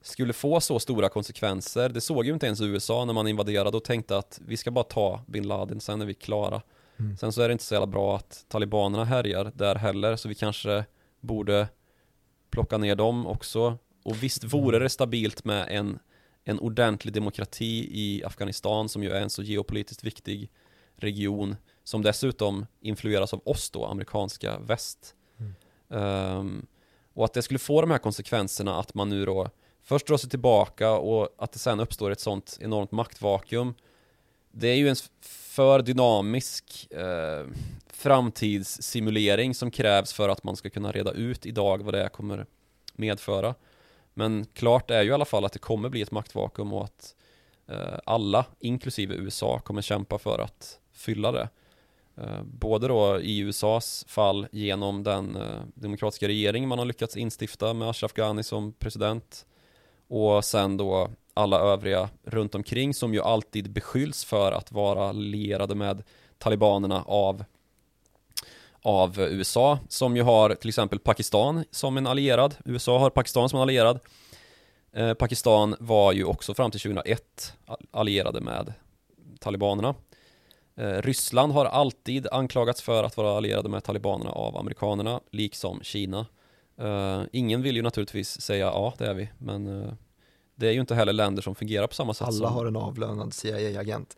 skulle få så stora konsekvenser, det såg ju inte ens USA när man invaderade och tänkte att vi ska bara ta bin Laden, sen är vi klara. Mm. Sen så är det inte så jävla bra att talibanerna härjar där heller, så vi kanske borde plocka ner dem också. Och visst vore mm. det stabilt med en, en ordentlig demokrati i Afghanistan som ju är en så geopolitiskt viktig region som dessutom influeras av oss då, amerikanska väst. Mm. Um, och att det skulle få de här konsekvenserna att man nu då först drar sig tillbaka och att det sen uppstår ett sånt enormt maktvakuum. Det är ju en för dynamisk eh, framtidssimulering som krävs för att man ska kunna reda ut idag vad det kommer medföra. Men klart är ju i alla fall att det kommer bli ett maktvakuum och att eh, alla, inklusive USA, kommer kämpa för att fylla det. Eh, både då i USAs fall genom den eh, demokratiska regering man har lyckats instifta med Ashraf Ghani som president och sen då alla övriga runt omkring som ju alltid beskylls för att vara lierade med talibanerna av av USA som ju har till exempel Pakistan som en allierad. USA har Pakistan som en allierad. Eh, Pakistan var ju också fram till 2001 allierade med talibanerna. Eh, Ryssland har alltid anklagats för att vara allierade med talibanerna av amerikanerna, liksom Kina. Eh, ingen vill ju naturligtvis säga ja, det är vi, men eh, det är ju inte heller länder som fungerar på samma sätt Alla som... har en avlönad CIA-agent.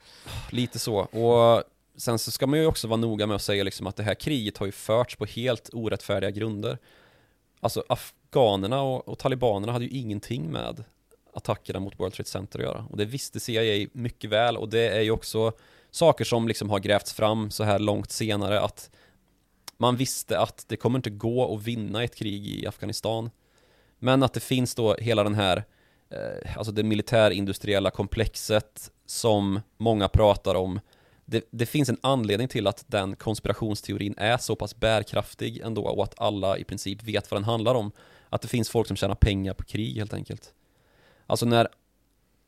Lite så, och sen så ska man ju också vara noga med att säga liksom att det här kriget har ju förts på helt orättfärdiga grunder. Alltså afghanerna och, och talibanerna hade ju ingenting med attackerna mot World Trade Center att göra. Och det visste CIA mycket väl och det är ju också saker som liksom har grävts fram så här långt senare att man visste att det kommer inte gå att vinna ett krig i Afghanistan. Men att det finns då hela den här, eh, alltså det militärindustriella komplexet som många pratar om. Det, det, finns en anledning till att den konspirationsteorin är så pass bärkraftig ändå och att alla i princip vet vad den handlar om. Att det finns folk som tjänar pengar på krig helt enkelt. Alltså när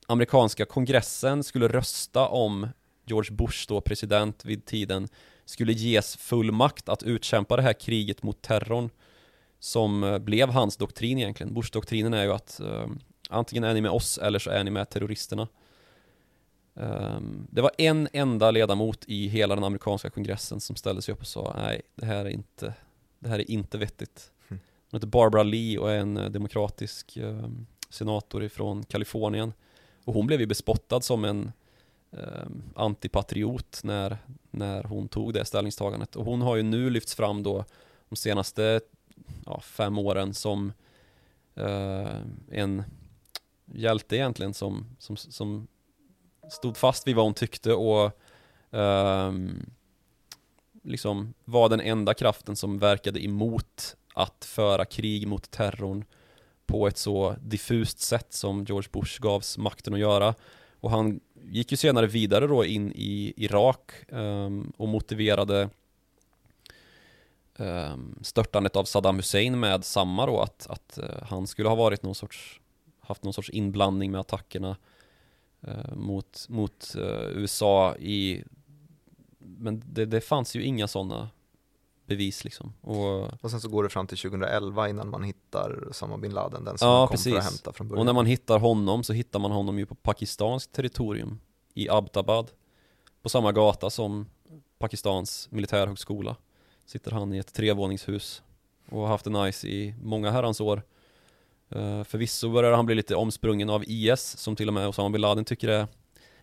amerikanska kongressen skulle rösta om George Bush då president vid tiden skulle ges full makt att utkämpa det här kriget mot terrorn som eh, blev hans doktrin egentligen. Bush-doktrinen är ju att uh, antingen är ni med oss eller så är ni med terroristerna. Um, det var en enda ledamot i hela den amerikanska kongressen som ställde sig upp och sa nej, det här är inte, det här är inte vettigt. Mm. Hon heter Barbara Lee och är en uh, demokratisk uh, senator ifrån Kalifornien. Och hon blev ju bespottad som en eh, antipatriot när, när hon tog det ställningstagandet. Och hon har ju nu lyfts fram då de senaste ja, fem åren som eh, en hjälte egentligen som, som, som stod fast vid vad hon tyckte och eh, liksom var den enda kraften som verkade emot att föra krig mot terrorn på ett så diffust sätt som George Bush gavs makten att göra. Och han gick ju senare vidare då in i Irak um, och motiverade um, störtandet av Saddam Hussein med samma då att, att uh, han skulle ha varit någon sorts haft någon sorts inblandning med attackerna uh, mot, mot uh, USA i men det, det fanns ju inga sådana bevis liksom. Och, och sen så går det fram till 2011 innan man hittar Osama bin Laden, den som ja, man kom precis. för att hämta från början. Och när man hittar honom så hittar man honom ju på pakistanskt territorium i Abbottabad. På samma gata som Pakistans militärhögskola. Sitter han i ett trevåningshus och har haft det nice i många herrans år. Uh, förvisso börjar han bli lite omsprungen av IS som till och med Osama bin Laden tycker är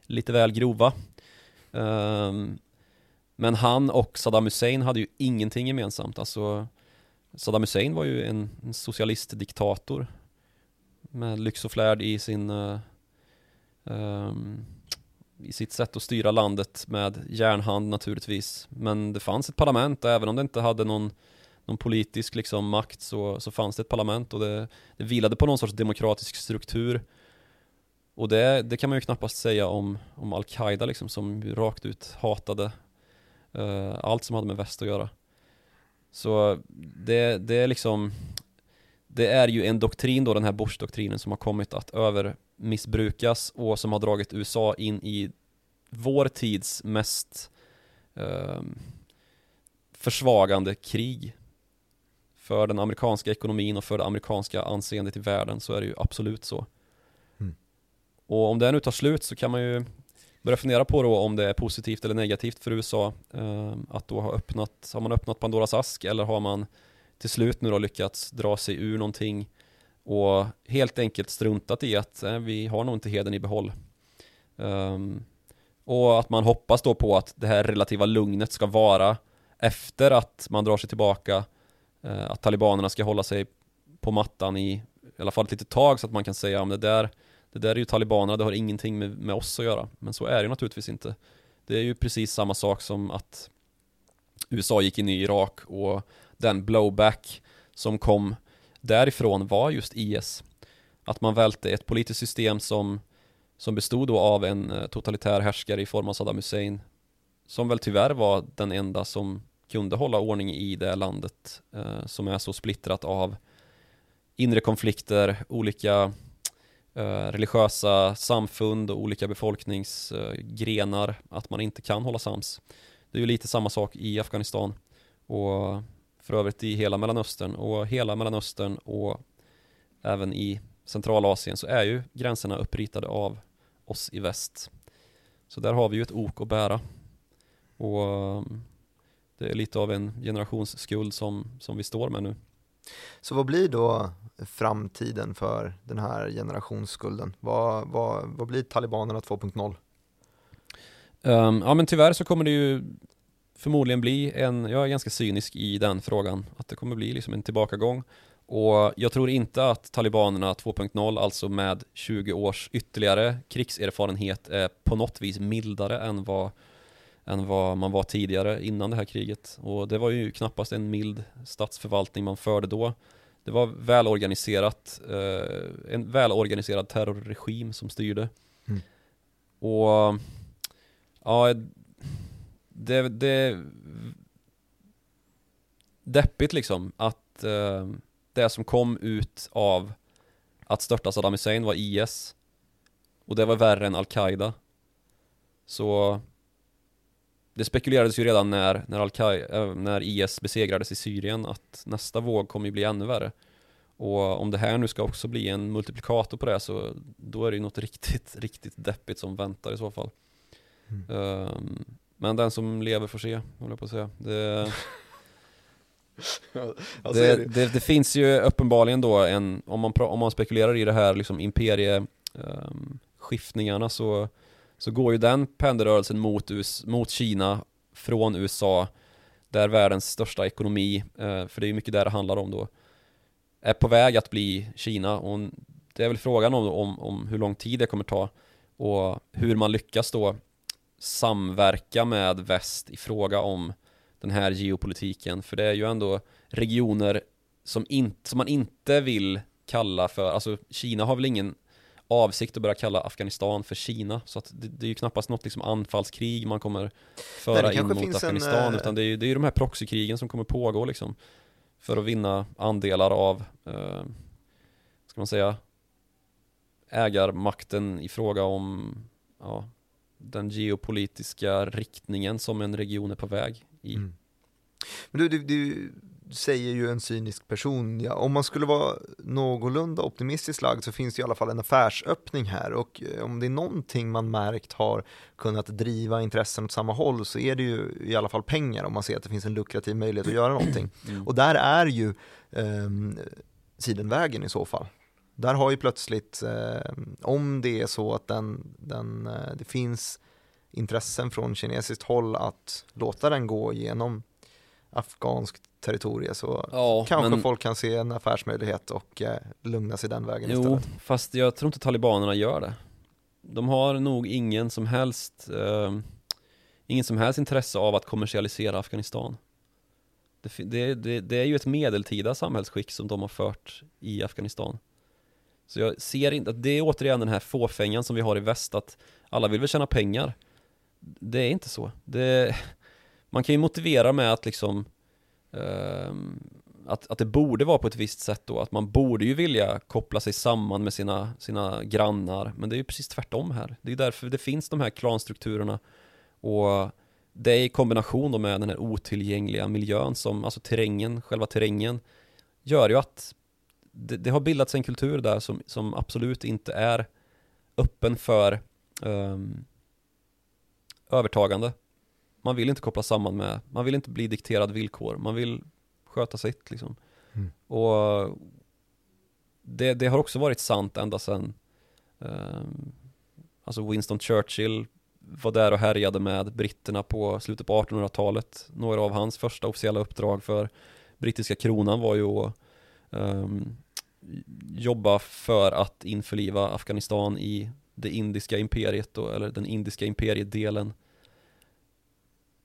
lite väl grova. Uh, men han och Saddam Hussein hade ju ingenting gemensamt. Alltså Saddam Hussein var ju en, en socialistdiktator med lyx och flärd i sin uh, um, i sitt sätt att styra landet med järnhand naturligtvis. Men det fanns ett parlament och även om det inte hade någon, någon politisk liksom, makt så, så fanns det ett parlament och det, det vilade på någon sorts demokratisk struktur. Och det, det kan man ju knappast säga om, om Al-Qaida liksom, som rakt ut hatade allt som hade med väst att göra. Så det, det är liksom det är ju en doktrin då, den här Bush-doktrinen som har kommit att övermissbrukas och som har dragit USA in i vår tids mest eh, försvagande krig. För den amerikanska ekonomin och för det amerikanska anseendet i världen så är det ju absolut så. Mm. Och om det nu tar slut så kan man ju börja fundera på då om det är positivt eller negativt för USA eh, att då ha öppnat, har man öppnat Pandoras ask eller har man till slut nu då lyckats dra sig ur någonting och helt enkelt struntat i att eh, vi har nog inte heden i behåll. Um, och att man hoppas då på att det här relativa lugnet ska vara efter att man drar sig tillbaka, eh, att talibanerna ska hålla sig på mattan i i alla fall ett litet tag så att man kan säga, om det där det där är ju talibanerna, det har ingenting med, med oss att göra. Men så är det naturligtvis inte. Det är ju precis samma sak som att USA gick in i Irak och den blowback som kom därifrån var just IS. Att man välte ett politiskt system som, som bestod då av en eh, totalitär härskare i form av Saddam Hussein. Som väl tyvärr var den enda som kunde hålla ordning i det landet eh, som är så splittrat av inre konflikter, olika Eh, religiösa samfund och olika befolkningsgrenar att man inte kan hålla sams. Det är ju lite samma sak i Afghanistan och för övrigt i hela Mellanöstern och hela Mellanöstern och även i Centralasien så är ju gränserna uppritade av oss i väst. Så där har vi ju ett ok att bära. Och eh, det är lite av en generationsskuld som, som vi står med nu. Så vad blir då framtiden för den här generationsskulden? Vad, vad, vad blir talibanerna 2.0? Um, ehm, ja men tyvärr så kommer det ju förmodligen bli en, jag är ganska cynisk i den frågan, att det kommer bli liksom en tillbakagång. Och jag tror inte att talibanerna 2.0, alltså med 20 års ytterligare krigserfarenhet, är på något vis mildare än vad, än vad man var tidigare innan det här kriget. Och det var ju knappast en mild statsförvaltning man förde då. Det var välorganiserat, eh, en välorganiserad terrorregim som styrde. Mm. Och ja, det, det deppigt liksom att eh, det som kom ut av att störta Saddam Hussein var IS och det var värre än Al-Qaida. Så det spekulerades ju redan när, när, Al äh, när IS besegrades i Syrien att nästa våg kommer ju bli ännu värre. Och om det här nu ska också bli en multiplikator på det så då är det ju något riktigt, riktigt deppigt som väntar i så fall. Mm. Um, men den som lever får se, håller jag på att säga. Det, det, det, det, finns ju uppenbarligen då en, om man, om man spekulerar i det här liksom imperieskiftningarna um, så så går ju den pendelrörelsen mot, US, mot Kina från USA där världens största ekonomi, eh, för det är ju mycket där det handlar om då, är på väg att bli Kina. Och det är väl frågan om, om, om hur lång tid det kommer ta och hur man lyckas då samverka med väst i fråga om den här geopolitiken. För det är ju ändå regioner som, in, som man inte vill kalla för, alltså Kina har väl ingen avsikt att börja kalla Afghanistan för Kina. Så att det, det är ju knappast något liksom anfallskrig man kommer föra Nej, in mot Afghanistan. En, utan det är ju det är de här proxykrigen som kommer pågå liksom. För att vinna andelar av, eh, ska man säga, ägarmakten i fråga om ja, den geopolitiska riktningen som en region är på väg i. Mm. Men du, du, du säger ju en cynisk person, ja, om man skulle vara någorlunda optimistisk lagd så finns det i alla fall en affärsöppning här och eh, om det är någonting man märkt har kunnat driva intressen åt samma håll så är det ju i alla fall pengar om man ser att det finns en lukrativ möjlighet att göra någonting. Mm. Och där är ju eh, Sidenvägen i så fall. Där har ju plötsligt, eh, om det är så att den, den, eh, det finns intressen från kinesiskt håll att låta den gå genom afghanskt territorium så ja, kanske men... folk kan se en affärsmöjlighet och eh, lugna sig den vägen jo, istället. fast jag tror inte talibanerna gör det. De har nog ingen som helst eh, ingen som helst intresse av att kommersialisera Afghanistan. Det, det, det, det, är ju ett medeltida samhällsskick som de har fört i Afghanistan. Så jag ser inte, att det är återigen den här fåfängan som vi har i väst, att alla vill väl tjäna pengar. Det är inte så. Det, man kan ju motivera med att liksom eh, att, att det borde vara på ett visst sätt då, att man borde ju vilja koppla sig samman med sina, sina grannar, men det är ju precis tvärtom här. Det är därför det finns de här klanstrukturerna och det är i kombination då med den här otillgängliga miljön som, alltså terrängen, själva terrängen, gör ju att det, det har bildats en kultur där som, som absolut inte är öppen för um, övertagande man vill inte koppla samman med, man vill inte bli dikterad villkor, man vill sköta sitt liksom. Mm. Och det, det, har också varit sant ända sedan eh, Alltså Winston Churchill var där och härjade med britterna på slutet på 1800-talet. Några av hans första officiella uppdrag för brittiska kronan var ju att um, jobba för att införliva Afghanistan i det indiska imperiet då, eller den indiska imperiedelen.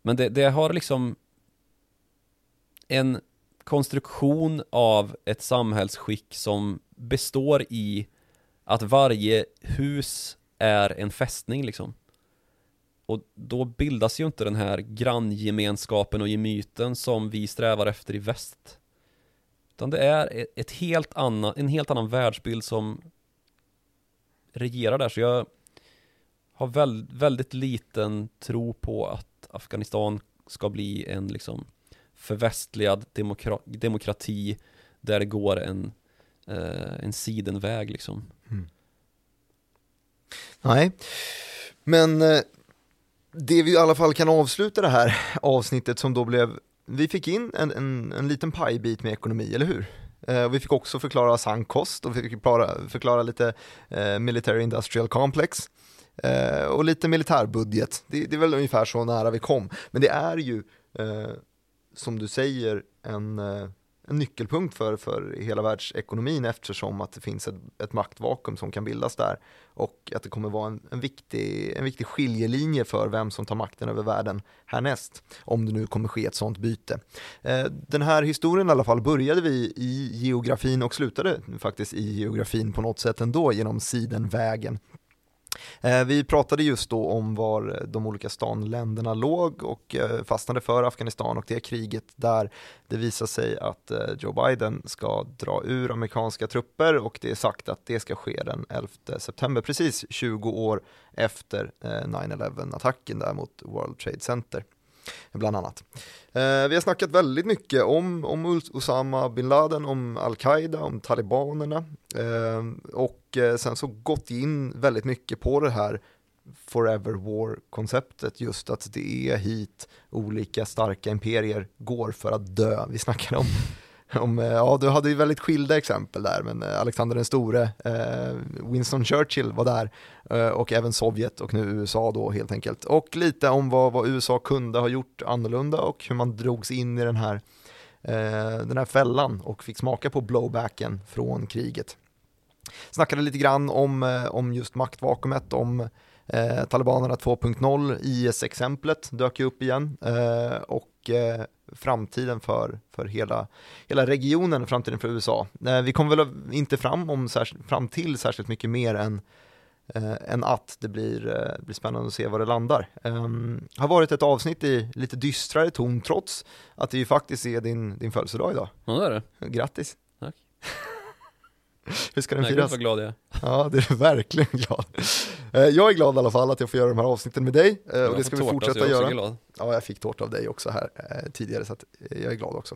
Men det, det har liksom en konstruktion av ett samhällsskick som består i att varje hus är en fästning liksom. Och då bildas ju inte den här granngemenskapen och gemyten som vi strävar efter i väst. Utan det är e-, ett helt annan, en helt annan världsbild som regerar där. Så jag har väl, väldigt liten tro på att Afghanistan ska bli en liksom förvästligad demokra demokrati där det går en, eh, en sidenväg liksom. Mm. Nej, men eh, det vi i alla fall kan avsluta det här avsnittet som då blev, vi fick in en, en, en liten pajbit med ekonomi, eller hur? Eh, vi fick också förklara sank kost och vi fick förklara, förklara lite eh, military industrial complex eh, och lite militärbudget. Det, det, är väl ungefär så nära vi kom. Men det är ju, eh, som du säger, en eh, en nyckelpunkt för, för hela världsekonomin eftersom att det finns ett, ett maktvakuum som kan bildas där och att det kommer vara en, en, viktig, en viktig skiljelinje för vem som tar makten över världen härnäst, om det nu kommer ske ett sånt byte. Eh, den här historien i alla fall började vi i geografin och slutade faktiskt i geografin på något sätt ändå genom sidenvägen. Eh, vi pratade just då om var eh, de olika stanländerna låg och eh, fastnade för Afghanistan och det kriget där det visar sig att Joe Biden ska dra ur amerikanska trupper och det är sagt att det ska ske den 11 september, precis 20 år efter 9-11 attacken där mot World Trade Center bland annat. Eh, vi har snackat väldigt mycket om, om Osama bin Laden, om Al-Qaida, om talibanerna eh, och eh, sen så gått in väldigt mycket på det här Forever War-konceptet, just att det är hit olika starka imperier går för att dö. Vi snackar om om, eh, ja, du hade ju väldigt skilda exempel där, men eh, Alexander den store, eh, Winston Churchill var där eh, och även Sovjet och nu USA då helt enkelt. Och lite om vad, vad USA kunde ha gjort annorlunda och hur man drogs in i den här, eh, den här fällan och fick smaka på blowbacken från kriget. Snackade lite grann om, eh, om just maktvakuumet, om Eh, Talibanerna 2.0, IS-exemplet dök ju upp igen eh, och eh, framtiden för, för hela, hela regionen, framtiden för USA. Eh, vi kommer väl inte fram, om, fram till särskilt mycket mer än, eh, än att det blir, eh, blir spännande att se var det landar. Um, har varit ett avsnitt i lite dystrare ton trots att det ju faktiskt är din, din födelsedag idag. Ja det är det. Grattis. Tack. Hur ska den Nej, firas? vad glad jag är. Ja, det är verkligen glad. Eh, jag är glad i alla fall att jag får göra de här avsnitten med dig eh, och det ska vi fortsätta göra. Ja, jag fick tårta av dig också här eh, tidigare så att jag är glad också.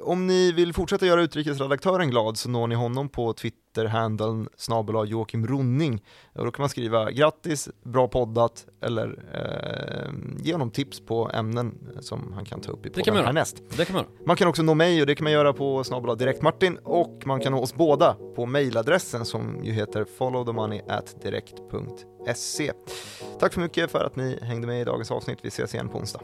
om ni vill fortsätta göra utrikesredaktören glad så når ni honom på Twitter-handeln snabel Joakim Ronning. Och då kan man skriva grattis, bra poddat eller eh, ge honom tips på ämnen som han kan ta upp i podden härnäst. Det kan man. man kan också nå mig och det kan man göra på snabel direktmartin och man kan nå oss båda på mejladressen som ju heter followthemoney at Tack så mycket för att ni hängde med i dagens avsnitt. Vi ses igen på onsdag.